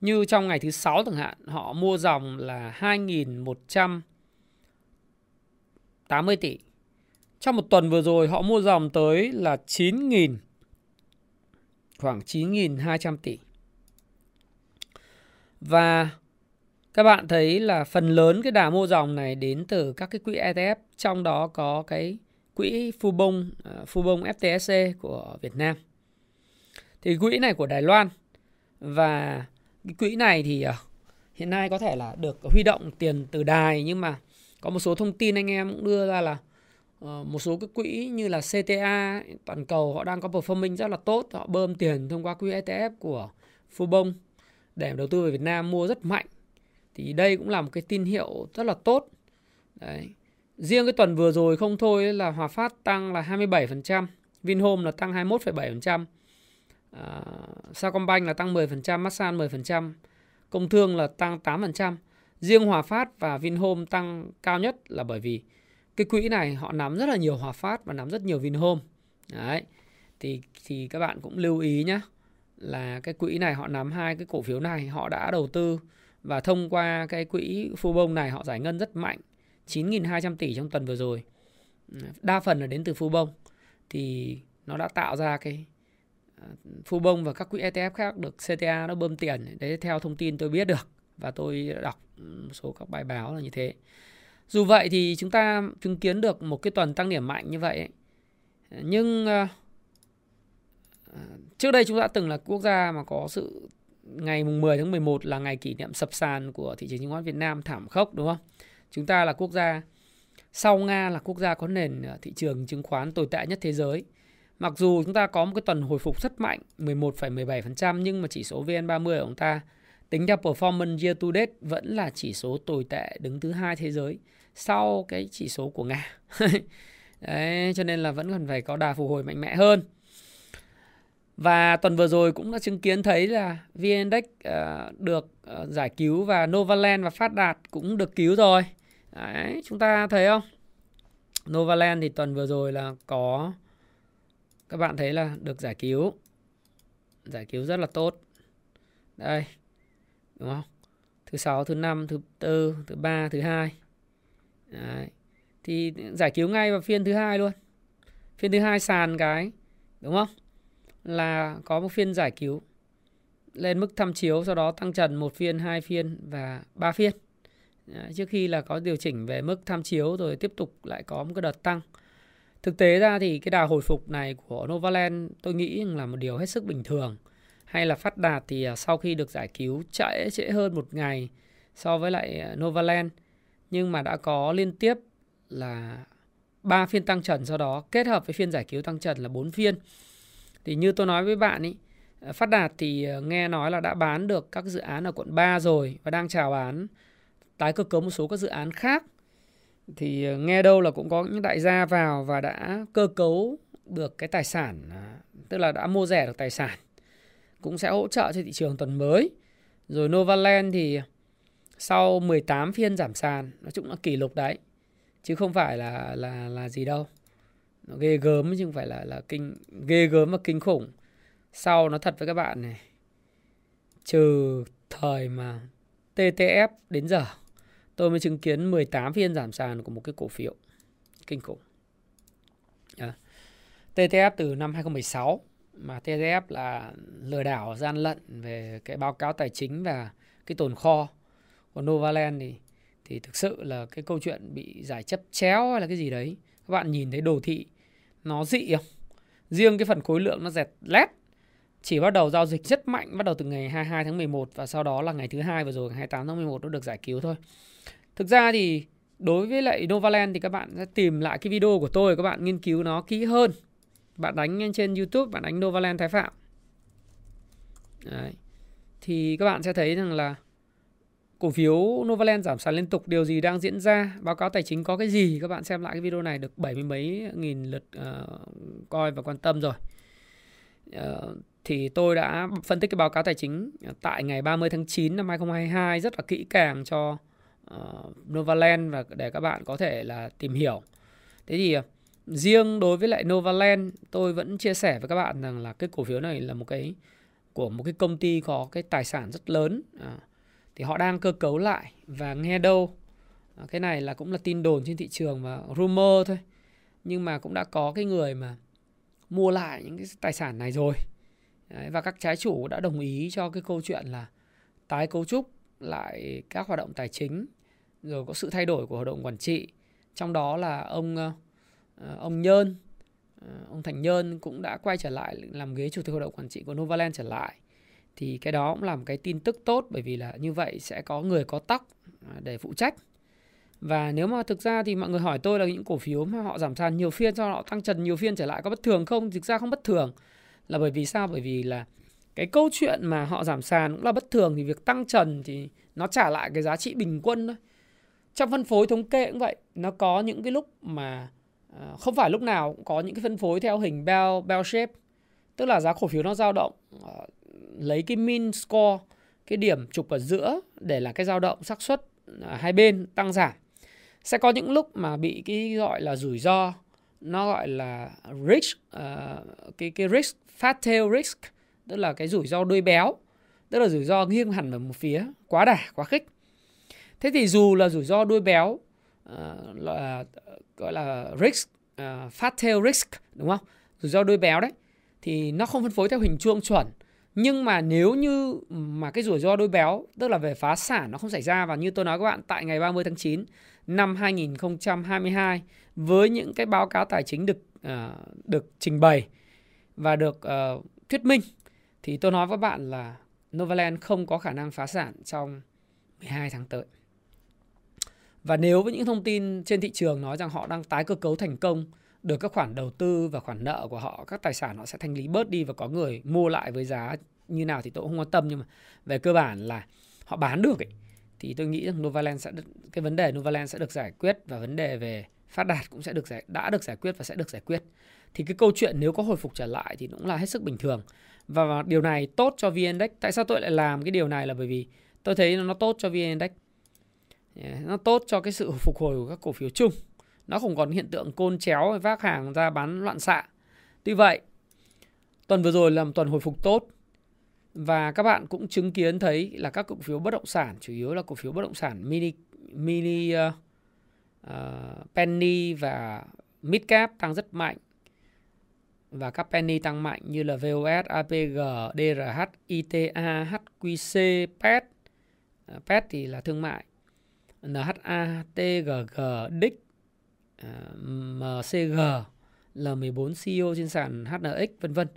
như trong ngày thứ 6 chẳng hạn, họ mua dòng là 2.180 tỷ. Trong một tuần vừa rồi họ mua dòng tới là 9.000 khoảng 9.200 tỷ. Và các bạn thấy là phần lớn cái đà mua dòng này đến từ các cái quỹ ETF, trong đó có cái quỹ Fubon, à, Fubon FTSE của Việt Nam. Thì quỹ này của Đài Loan và cái quỹ này thì à, hiện nay có thể là được huy động tiền từ đài nhưng mà có một số thông tin anh em cũng đưa ra là ờ, một số cái quỹ như là CTA toàn cầu họ đang có performing rất là tốt họ bơm tiền thông qua quỹ ETF của Fubon để đầu tư về Việt Nam mua rất mạnh thì đây cũng là một cái tín hiệu rất là tốt đấy riêng cái tuần vừa rồi không thôi là Hòa Phát tăng là 27% Vinhome là tăng 21,7% uh, à, Sacombank là tăng 10%, Masan 10%, Công Thương là tăng 8%. Riêng Hòa Phát và Vinhome tăng cao nhất là bởi vì cái quỹ này họ nắm rất là nhiều Hòa Phát và nắm rất nhiều Vinhome. Đấy. Thì thì các bạn cũng lưu ý nhé là cái quỹ này họ nắm hai cái cổ phiếu này họ đã đầu tư và thông qua cái quỹ Fubon này họ giải ngân rất mạnh 9.200 tỷ trong tuần vừa rồi. Đa phần là đến từ Fubon. Thì nó đã tạo ra cái à, Fubon và các quỹ ETF khác được CTA nó bơm tiền. Đấy theo thông tin tôi biết được và tôi đọc ừ, một số các bài báo là như thế. Dù vậy thì chúng ta chứng kiến được một cái tuần tăng điểm mạnh như vậy nhưng uh, trước đây chúng ta từng là quốc gia mà có sự ngày mùng 10 tháng 11 là ngày kỷ niệm sập sàn của thị trường chứng khoán Việt Nam thảm khốc đúng không? Chúng ta là quốc gia sau Nga là quốc gia có nền ờ, thị trường chứng khoán tồi tệ nhất thế giới. Mặc dù chúng ta có một cái tuần hồi phục rất mạnh 11,17% nhưng mà chỉ số VN30 của chúng ta tính theo performance year to date vẫn là chỉ số tồi tệ đứng thứ hai thế giới sau cái chỉ số của Nga. Đấy, cho nên là vẫn cần phải có đà phục hồi mạnh mẽ hơn. Và tuần vừa rồi cũng đã chứng kiến thấy là VN Index uh, ờ, được uh, giải cứu và Novaland và Phát Đạt cũng được cứu rồi. Đấy, chúng ta thấy không? Novaland thì tuần vừa rồi là có các bạn thấy là được giải cứu giải cứu rất là tốt đây đúng không thứ sáu thứ năm thứ tư thứ ba thứ hai Đấy. thì giải cứu ngay vào phiên thứ hai luôn phiên thứ hai sàn cái đúng không là có một phiên giải cứu. Lên mức tham chiếu, sau đó tăng trần một phiên, hai phiên và ba phiên. Dạ, trước khi là có điều chỉnh về mức tham chiếu rồi tiếp tục lại có một cái đợt tăng. Thực tế ra thì cái đà hồi phục này của Novaland, tôi nghĩ là một điều hết sức bình thường. Hay là phát đạt thì à, sau khi được giải cứu trễ trễ hơn một ngày so với lại à, Novaland. Nhưng mà đã có liên tiếp là ba phiên tăng trần, sau đó kết hợp với phiên giải cứu tăng trần là bốn phiên thì như tôi nói với bạn ý ờ, phát đạt thì ờ, nghe nói là đã bán được các dự án ở quận 3 rồi và đang chào bán tái cơ cấu một số các dự án khác thì ờ, nghe đâu là cũng có những đại gia vào và đã cơ cấu được cái tài sản à, tức là đã mua rẻ được tài sản cũng sẽ hỗ trợ cho thị trường tuần mới. Rồi Novaland thì sau 18 phiên giảm sàn, nói chung là kỷ lục đấy. Chứ không phải là là là gì đâu. Nó ghê gớm chứ không phải là là kinh, ghê gớm và kinh khủng. Sau nó thật với các bạn này. Trừ thời mà TTF đến giờ, tôi mới chứng kiến 18 phiên giảm sàn của một cái cổ phiếu kinh khủng. À. TTF từ năm 2016 mà TTF là lừa đảo, gian lận về cái báo cáo tài chính và cái tồn kho của Novaland thì thì thực sự là cái câu chuyện bị giải chấp chéo hay là cái gì đấy các bạn nhìn thấy đồ thị nó dị không riêng cái phần khối lượng nó dẹt lét. Chỉ bắt đầu giao dịch rất mạnh, bắt đầu từ ngày 22 tháng 11 và sau đó là ngày thứ hai vừa rồi, ngày 28 tháng 11 nó được giải cứu thôi. Thực ra thì đối với lại Novaland thì các bạn sẽ tìm lại cái video của tôi, các bạn nghiên cứu nó kỹ hơn. Bạn đánh trên YouTube, bạn đánh Novaland Thái Phạm. Đấy. thì các bạn sẽ thấy rằng là cổ phiếu Novaland giảm sàn liên tục. Điều gì đang diễn ra? Báo cáo tài chính có cái gì? Các bạn xem lại cái video này được bảy mươi mấy nghìn lượt uh, coi và quan tâm rồi. Uh, thì tôi đã phân tích cái báo cáo tài chính tại ngày 30 tháng 9 năm 2022 rất là kỹ càng cho uh, Novaland và để các bạn có thể là tìm hiểu. Thế thì riêng đối với lại Novaland tôi vẫn chia sẻ với các bạn rằng là cái cổ phiếu này là một cái của một cái công ty có cái tài sản rất lớn Uh, thì họ đang cơ cấu lại và nghe đâu. Ờ, cái này là cũng là tin đồn trên thị trường và rumor thôi. Nhưng mà cũng đã có cái người mà mua lại những cái tài sản này rồi. Đấy, và các trái chủ đã đồng ý cho cái câu chuyện là tái cấu trúc lại các hoạt động tài chính rồi có sự thay đổi của hoạt động quản trị. Trong đó là ông ờ, ờ, ông Nhơn ông Thành Nhơn cũng đã quay trở lại làm ghế chủ tịch hội đồng quản trị của Novaland trở lại thì cái đó cũng là một cái tin tức tốt, bởi vì là như vậy sẽ có người có tóc à, để phụ trách. Và nếu mà thực ra thì mọi người hỏi tôi là những cổ phiếu mà họ giảm sàn nhiều phiên, cho họ tăng trần nhiều phiên trở lại có bất thường không? Thực ra không bất thường. Là bởi vì sao? Bởi vì là cái câu chuyện mà họ giảm sàn cũng là bất thường thì việc tăng trần thì nó trả lại cái giá trị bình quân thôi. Trong phân phối thống kê cũng vậy, nó có những cái lúc mà à, không phải lúc nào cũng có những cái phân phối theo hình bell bell shape, tức là giá cổ phiếu nó dao động ờ, lấy cái min score cái điểm trục ở giữa để là cái dao động xác suất hai bên tăng giảm. Sẽ có những lúc mà bị cái gọi là rủi ro nó gọi là risk uh, cái cái risk fat tail risk tức là cái rủi ro đuôi béo tức là rủi ro nghiêng hẳn vào một phía quá đà quá khích. Thế thì dù là rủi ro đuôi béo uh, là gọi là risk uh, fat tail risk đúng không? Rủi ro đuôi béo đấy thì nó không phân phối theo hình chuông chuẩn nhưng mà nếu như mà cái rủi ro đôi béo tức là về phá sản nó không xảy ra và như tôi nói các bạn tại ngày 30 tháng 9 năm 2022 với những cái báo cáo tài chính được uh, được trình bày và được uh, thuyết minh thì tôi nói với bạn là Novaland không có khả năng phá sản trong 12 tháng tới. Và nếu với những thông tin trên thị trường nói rằng họ đang tái cơ cấu thành công được các khoản đầu tư và khoản nợ của họ, các tài sản họ sẽ thanh lý bớt đi và có người mua lại với giá như nào thì tôi cũng không quan tâm nhưng mà về cơ bản là họ bán được ấy, thì tôi nghĩ rằng Novaland sẽ được, cái vấn đề Novaland sẽ được giải quyết và vấn đề về phát đạt cũng sẽ được giải đã được giải quyết và sẽ được giải quyết. Thì cái câu chuyện nếu có hồi phục trở lại thì cũng là hết sức bình thường. Và điều này tốt cho VN Index. Tại sao tôi lại làm cái điều này là bởi vì tôi thấy nó tốt cho VN Index nó tốt cho cái sự phục hồi của các cổ phiếu chung nó không còn hiện tượng côn chéo vác hàng ra bán loạn xạ tuy vậy tuần vừa rồi là một tuần hồi phục tốt và các bạn cũng chứng kiến thấy là các cổ phiếu bất động sản chủ yếu là cổ phiếu bất động sản mini mini uh, uh, penny và midcap tăng rất mạnh và các penny tăng mạnh như là VOS, APG, DRH, ITA, HQC, PET. Ờ, PET thì là thương mại. NHA, TGG, DIC, MCG, L14 CEO trên sàn HNX vân vân.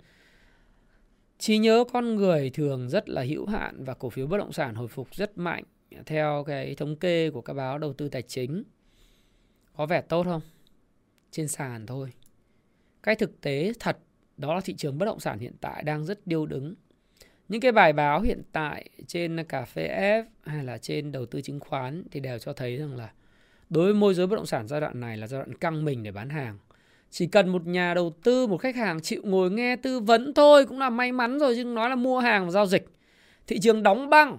Trí nhớ con người thường rất là hữu hạn và cổ phiếu bất động sản hồi phục rất mạnh theo cái thống kê của các báo đầu tư tài chính. Có vẻ tốt không? Trên sàn thôi. Cái thực tế thật đó là thị trường bất động sản hiện tại đang rất điêu đứng. Những cái bài báo hiện tại trên cà phê F hay là trên đầu tư chứng khoán thì đều cho thấy rằng là đối với môi giới bất động sản giai đoạn này là giai đoạn căng mình để bán hàng. Chỉ cần một nhà đầu tư, một khách hàng chịu ngồi nghe tư vấn thôi cũng là may mắn rồi chứ nói là mua hàng và giao dịch. Thị trường đóng băng,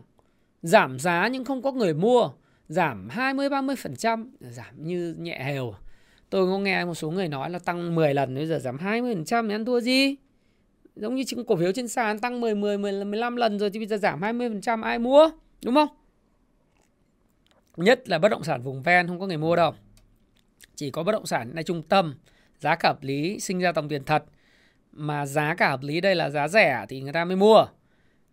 giảm giá nhưng không có người mua, giảm 20-30%, giảm như nhẹ hều. Tôi có nghe một số người nói là tăng 10 lần bây giờ giảm 20% thì ăn thua gì? Giống như chứng cổ phiếu trên sàn tăng 10 10 15 lần rồi thì bây giờ giảm 20% ai mua? Đúng không? Nhất là bất động sản vùng ven không có người mua đâu. Chỉ có bất động sản là trung tâm, giá cả hợp lý, sinh ra dòng tiền thật. Mà giá cả hợp lý đây là giá rẻ thì người ta mới mua.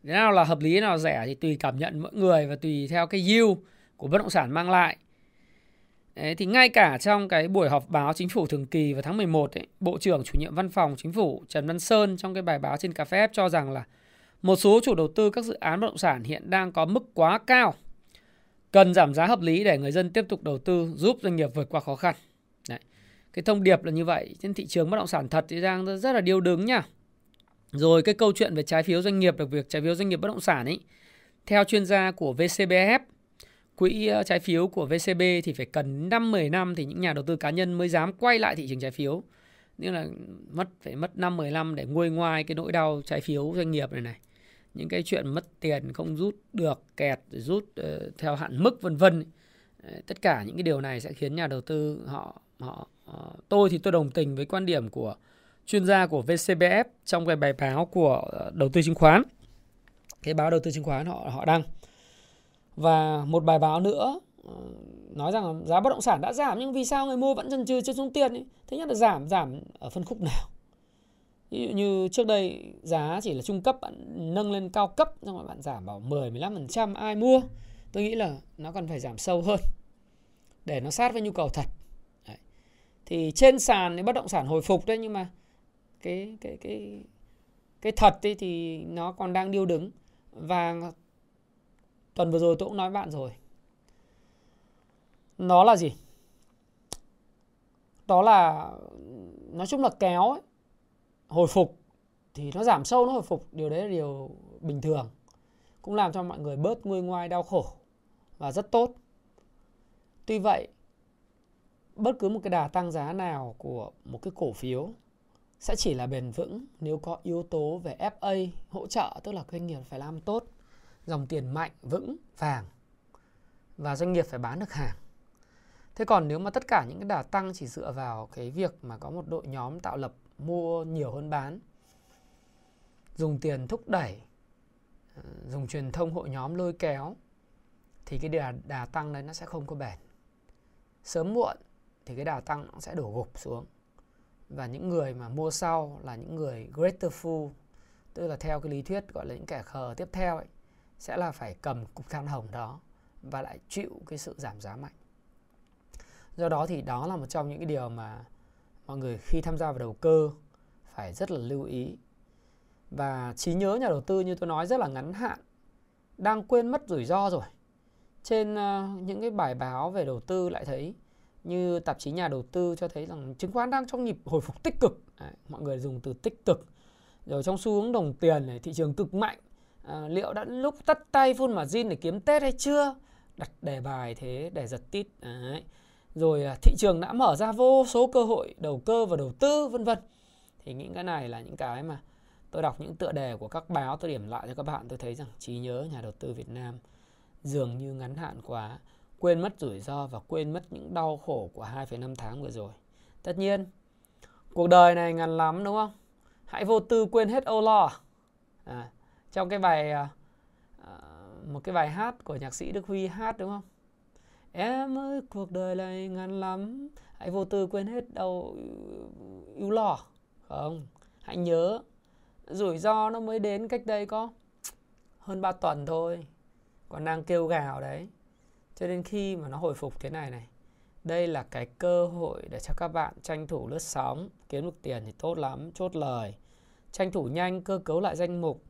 Thế nào là hợp lý, nào rẻ thì tùy cảm nhận mỗi người và tùy theo cái yield của bất động sản mang lại. Đấy, thì ngay cả trong cái buổi họp báo chính phủ thường kỳ vào tháng 11 ấy, Bộ trưởng chủ nhiệm văn phòng chính phủ Trần Văn Sơn trong cái bài báo trên cà phê cho rằng là một số chủ đầu tư các dự án bất động sản hiện đang có mức quá cao. Cần giảm giá hợp lý để người dân tiếp tục đầu tư giúp doanh nghiệp vượt qua khó khăn. Đấy. Cái thông điệp là như vậy. Trên thị trường bất động sản thật thì đang rất là điêu đứng nha. Rồi cái câu chuyện về trái phiếu doanh nghiệp, đặc biệt trái phiếu doanh nghiệp bất động sản ấy. Theo chuyên gia của VCBF quỹ ờ, trái phiếu của VCB thì phải cần 5 10 năm thì những nhà đầu tư cá nhân mới dám quay lại thị trường trái phiếu. Như là mất phải mất 5 10 năm để nguôi ngoai cái nỗi đau trái phiếu doanh nghiệp này này. Những cái chuyện mất tiền không rút được, kẹt rút uh, theo hạn mức vân vân. Tất cả những cái điều này sẽ khiến nhà đầu tư họ họ uh, tôi thì tôi đồng tình với quan điểm của chuyên gia của VCBF trong cái bài báo của ờ, đầu tư chứng khoán. Cái báo đầu tư chứng khoán họ họ đăng và một bài báo nữa ờ, nói rằng giá bất động sản đã giảm nhưng vì sao người mua vẫn chần chừ chưa xuống tiền ấy? Thứ nhất là giảm giảm ở phân khúc nào? Ví dụ như trước đây giá chỉ là trung cấp bạn nâng lên cao cấp xong rồi bạn giảm vào 10 15% ai mua? Tôi nghĩ là nó còn phải giảm sâu hơn để nó sát với nhu cầu thật. Đấy. Thì trên sàn thì bất động sản hồi phục đấy nhưng mà cái cái cái cái thật ấy thì nó còn đang điêu đứng và tuần vừa rồi tôi cũng nói với bạn rồi nó là gì đó là nói chung là kéo ấy, hồi phục thì nó giảm sâu nó hồi phục điều đấy là điều bình thường cũng làm cho mọi người bớt nguôi ngoai đau khổ và rất tốt tuy vậy bất cứ một cái đà tăng giá nào của một cái cổ phiếu sẽ chỉ là bền vững nếu có yếu tố về FA hỗ trợ tức là doanh nghiệp phải làm tốt dòng tiền mạnh, vững, vàng và doanh nghiệp phải bán được hàng. Thế còn nếu mà tất cả những cái đà tăng chỉ dựa vào cái việc mà có một đội nhóm tạo lập mua nhiều hơn bán, dùng tiền thúc đẩy, ờ, dùng truyền thông hội nhóm lôi kéo thì cái đà, đà tăng đấy nó sẽ không có bền. Sớm muộn thì cái đà tăng nó sẽ đổ gục xuống. Và những người mà mua sau là những người greater fool, tức là theo cái lý thuyết gọi là những kẻ khờ tiếp theo ấy, sẽ là phải cầm cục than hồng đó và lại chịu cái sự giảm giá mạnh. Do đó thì đó là một trong những cái điều mà mọi người khi tham gia vào đầu cơ phải rất là lưu ý. Và trí nhớ nhà đầu tư như tôi nói rất là ngắn hạn, đang quên mất rủi ro rồi. Trên uh, những cái bài báo về đầu tư lại thấy như tạp chí nhà đầu tư cho thấy rằng chứng khoán đang trong nhịp hồi phục tích cực. Đấy, mọi người dùng từ tích cực. Rồi trong xu hướng đồng tiền này, thị trường cực mạnh à, liệu đã lúc tắt tay phun margin để kiếm tết hay chưa đặt đề bài thế để giật tít Đấy rồi à, thị trường đã mở ra vô số cơ hội đầu cơ và đầu tư vân vân thì những cái này là những cái mà tôi đọc những tựa đề của các báo tôi điểm lại cho các bạn tôi thấy rằng trí nhớ nhà đầu tư Việt Nam dường như ngắn hạn quá quên mất rủi ro và quên mất những đau khổ của 2,5 tháng vừa rồi. Tất nhiên, cuộc đời này ngắn lắm đúng không? Hãy vô tư quên hết âu lo. À, trong cái bài à, à một cái bài hát của nhạc sĩ Đức Huy hát đúng không? Em ơi cuộc đời này ngắn lắm. Hãy vô tư quên hết đâu ưu lò, Không Hãy nhớ Rủi ro nó mới đến cách đây có Hơn 3 tuần thôi. Còn đang kêu gào đấy. Cho nên khi mà nó hồi phục thế này này Đây là cái cơ hội để cho các bạn tranh thủ lướt sóng Kiếm được tiền thì tốt lắm Chốt lời. Tranh thủ nhanh cơ cấu lại danh mục.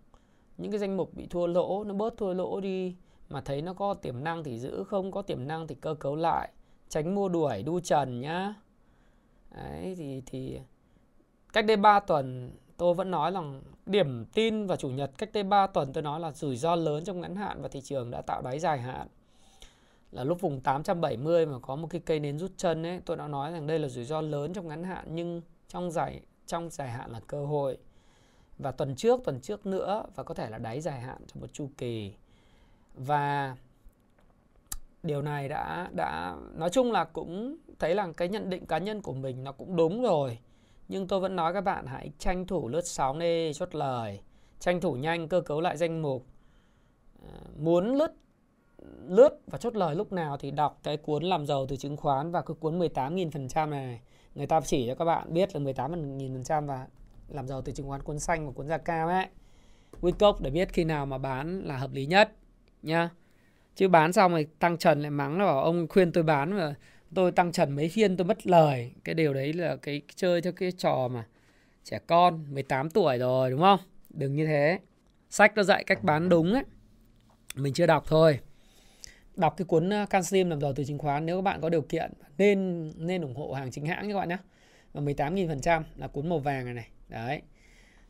Những cái danh mục bị thua lỗ Nó bớt thua lỗ đi mà thấy nó có tiềm năng thì giữ, không có tiềm năng thì cơ cấu lại. Tránh mua đuổi, đu trần nhá. Đấy, thì thì cách đây 3 tuần tôi vẫn nói rằng điểm tin vào chủ nhật cách đây 3 tuần tôi nói là rủi ro lớn trong ngắn hạn và thị trường đã tạo đáy dài hạn. Là lúc vùng 870 mà có một cái cây nến rút chân ấy, tôi đã nói rằng đây là rủi ro lớn trong ngắn hạn nhưng trong dài trong dài hạn là cơ hội. Và tuần trước tuần trước nữa và có thể là đáy dài hạn trong một chu kỳ và điều này đã đã nói chung là cũng thấy là cái nhận định cá nhân của mình nó cũng đúng rồi. Nhưng tôi vẫn nói các bạn hãy tranh thủ lướt sóng đi chốt lời. Tranh thủ nhanh cơ cấu lại danh mục. À, muốn lướt lướt và chốt lời lúc nào thì đọc cái cuốn làm giàu từ chứng khoán và cái cuốn 18.000% này. Người ta chỉ cho các bạn biết là 18.000% và làm giàu từ chứng khoán cuốn xanh và cuốn da cao ấy Wicop để biết khi nào mà bán là hợp lý nhất nhá. Chứ bán xong rồi tăng trần lại mắng là bảo ông khuyên tôi bán mà tôi tăng trần mấy phiên tôi mất lời. Cái điều đấy là cái chơi theo cái trò mà trẻ con 18 tuổi rồi, đúng không? Đừng như thế. Sách nó dạy cách bán đúng ấy. Mình chưa đọc thôi. Đọc cái cuốn can Canxim làm giàu từ chứng khoán, nếu các bạn có điều kiện nên nên ủng hộ hàng chính hãng các bạn nhé. Và 18.000% là cuốn màu vàng này này. Đấy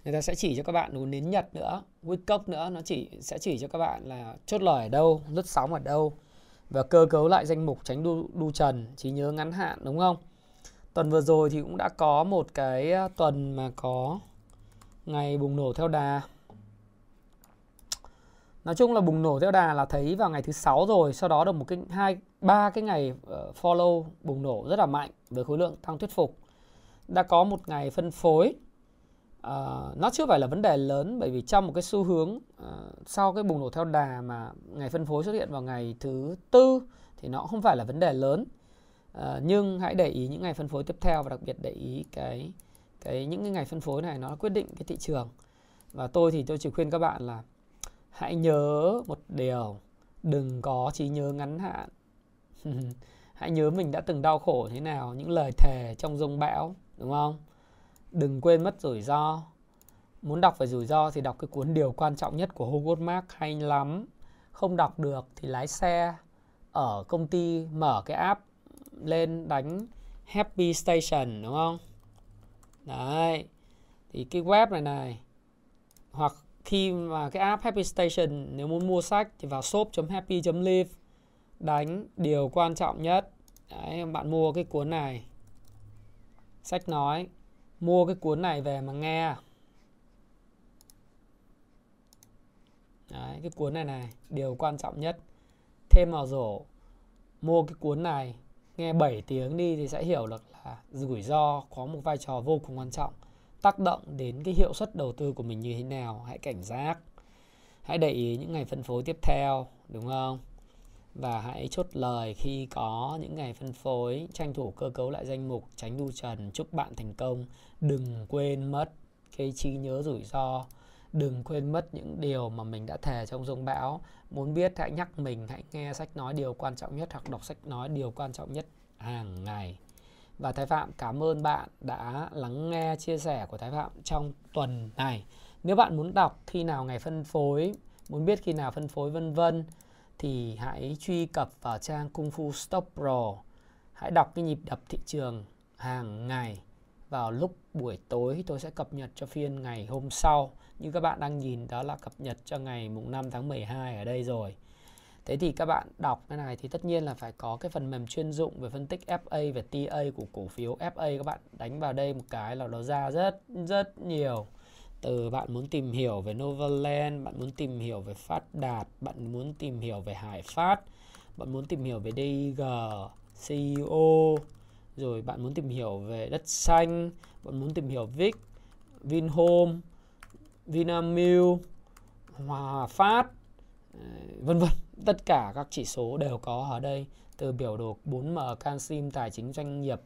người ta sẽ chỉ cho các bạn đủ nến nhật nữa Wickock nữa nó chỉ sẽ chỉ cho các bạn là chốt lời ở đâu lướt sóng ở đâu và cơ cấu lại danh mục tránh đu, đu trần trí nhớ ngắn hạn đúng không? Tuần vừa rồi thì cũng đã có một cái à, tuần mà có ngày bùng nổ theo đà. Nói chung là bùng nổ theo đà là thấy vào ngày thứ sáu rồi sau đó được một cái hai ba cái ngày ờ, follow bùng nổ rất là mạnh với khối lượng tăng thuyết phục. Đã có một ngày phân phối uh, nó chưa phải là vấn đề lớn bởi vì trong một cái xu hướng uh, sau cái bùng nổ theo đà mà ngày phân phối xuất hiện vào ngày thứ tư thì nó không phải là vấn đề lớn. Uh, nhưng hãy để ý những ngày phân phối tiếp theo và đặc biệt để ý cái cái những cái ngày phân phối này nó quyết định cái thị trường. Và tôi thì tôi chỉ khuyên các bạn là hãy nhớ một điều đừng có trí nhớ ngắn hạn. Hãy nhớ mình đã từng đau khổ thế nào những lời thề trong rông bão đúng không? Đừng quên mất rủi ro. Muốn đọc về rủi ro thì đọc cái cuốn điều quan trọng nhất của Howard Mark hay lắm. Không đọc được thì lái xe, ở công ty, mở cái app lên đánh Happy Station, đúng không? Đấy, thì cái web này này, hoặc khi mà cái app Happy Station, nếu muốn mua sách thì vào shop.happy.live đánh điều quan trọng nhất. Đấy, bạn mua cái cuốn này. Sách nói mua cái cuốn này về mà nghe. Đấy, cái cuốn này này điều quan trọng nhất. Thêm vào rổ mua cái cuốn này nghe 7 tiếng đi thì sẽ hiểu được là rủi ro có một vai trò vô cùng quan trọng tác động đến cái hiệu suất đầu tư của mình như thế nào hãy cảnh giác. Hãy để ý những ngày phân phối tiếp theo đúng không? Và hãy chốt lời khi có những ngày phân phối tranh thủ cơ cấu lại danh mục tránh đu trần chúc bạn thành công. Đừng quên mất cái trí nhớ rủi ro. Đừng quên mất những điều mà mình đã thề trong rông bão. Muốn biết hãy nhắc mình hãy nghe sách nói điều quan trọng nhất hoặc đọc sách nói điều quan trọng nhất hàng ngày. Và Thái Phạm cảm ơn bạn đã lắng nghe chia sẻ của Thái Phạm trong tuần này. Nếu bạn muốn đọc khi nào ngày phân phối, muốn biết khi nào phân phối vân vân thì hãy truy cập vào trang Kung Fu Stop Pro. Hãy đọc cái nhịp đập thị trường hàng ngày vào lúc buổi tối tôi sẽ cập nhật cho phiên ngày hôm sau. Như các bạn đang nhìn, đó là cập nhật cho ngày mùng 5 tháng 12 ở đây rồi. Thế thì các bạn đọc cái này thì tất nhiên là phải có cái phần mềm chuyên dụng về phân tích FA và TA của cổ phiếu FA các bạn đánh vào đây một cái là nó ra rất rất nhiều từ bạn muốn tìm hiểu về Novaland, bạn muốn tìm hiểu về Phát Đạt, bạn muốn tìm hiểu về Hải Phát, bạn muốn tìm hiểu về DIG, CEO, rồi bạn muốn tìm hiểu về đất xanh, bạn muốn tìm hiểu Vic, Vinhome, Vinamilk, Hòa Phát, eh, vân vân. Tất cả các chỉ số đều có ở đây từ biểu đồ 4M canxim tài chính doanh nghiệp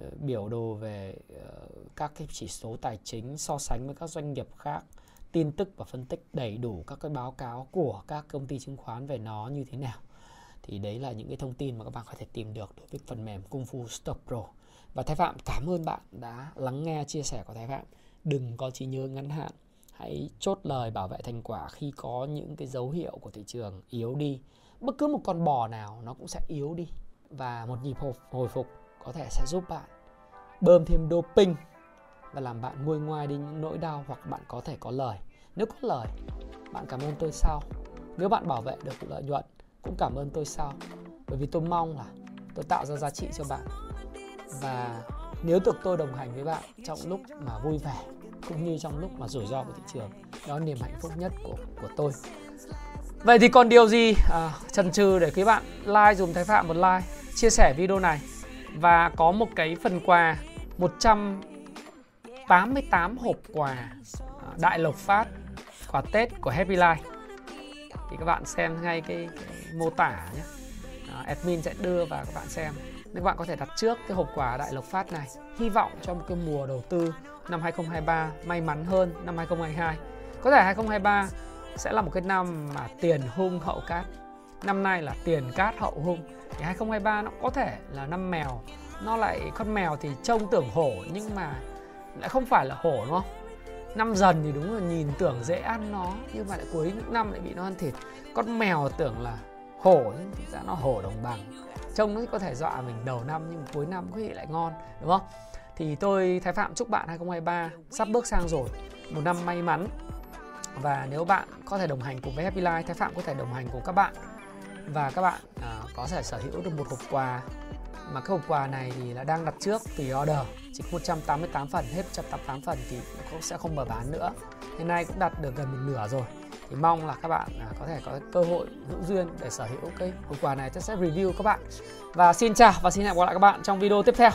Ờ, biểu đồ về ờ, các cái chỉ số tài chính so sánh với các doanh nghiệp khác, tin tức và phân tích đầy đủ các cái báo cáo của các công ty chứng khoán về nó như thế nào. Thì đấy là những cái thông tin mà các bạn có thể tìm được đối với phần mềm Kung Fu Stock Pro. Và Thái Phạm, cảm ơn bạn đã lắng nghe, chia sẻ của Thái Phạm. Đừng có chỉ nhớ ngắn hạn. Hãy chốt lời bảo vệ thành quả khi có những cái dấu hiệu của thị trường yếu đi. Bất cứ một con bò nào nó cũng sẽ yếu đi. Và một nhịp hồi phục có thể sẽ giúp bạn bơm thêm doping và làm bạn nguôi ngoai đi những nỗi đau hoặc bạn có thể có lời. Nếu có lời bạn cảm ơn tôi sau. Nếu bạn bảo vệ được lợi nhuận cũng cảm ơn tôi sau. Bởi vì tôi mong là tôi tạo ra giá trị cho bạn. Và nếu được tôi đồng hành với bạn trong lúc mà vui vẻ cũng như trong lúc mà rủi ro của thị trường đó là niềm hạnh phúc nhất của của tôi. Vậy thì còn điều gì à, chần chừ để các bạn like dùm thái phạm một like chia sẻ video này? Và có một cái phần quà 188 hộp quà à, đại lộc phát quà tết của happy life. Thì các bạn xem ngay cái, cái mô tả nhé. Đó, admin sẽ đưa vào các bạn xem. Nên các bạn có thể đặt trước cái hộp quà đại lộc phát này hy vọng cho một cái mùa đầu tư năm 2023 may mắn hơn năm 2022 có thể 2023 sẽ là một cái năm mà tiền hung hậu cát. Năm nay là tiền cát hậu hung thì 2023 nó có thể là năm mèo. Nó lại con mèo thì trông tưởng hổ nhưng mà lại không phải là hổ, đúng không? Năm dần thì đúng là nhìn tưởng dễ ăn nó, nhưng mà lại cuối năm lại bị nó ăn thịt. Con mèo tưởng là hổ, nhưng thực ra nó hổ đồng bằng. Trông nó có thể dọa mình đầu năm nhưng cuối năm có thể lại ngon, đúng không? Thì tôi, Thái Phạm chúc bạn 2023 sắp bước sang rồi. Một năm may mắn. Và nếu bạn có thể đồng hành cùng với Happy Life, Thái Phạm có thể đồng hành cùng các bạn và các bạn à, có thể sở hữu được một hộp quà. Mà cái hộp quà này thì là đang đặt trước tùy order. Chỉ 188 phần hết 188 phần thì cũng sẽ không mở bán nữa. Hiện nay cũng đặt được gần một nửa rồi. Thì mong là các bạn à, có thể có cơ hội hữu duyên để sở hữu cái hộp quà này. Tôi sẽ review các bạn. Và xin chào và xin hẹn gặp lại các bạn trong video tiếp theo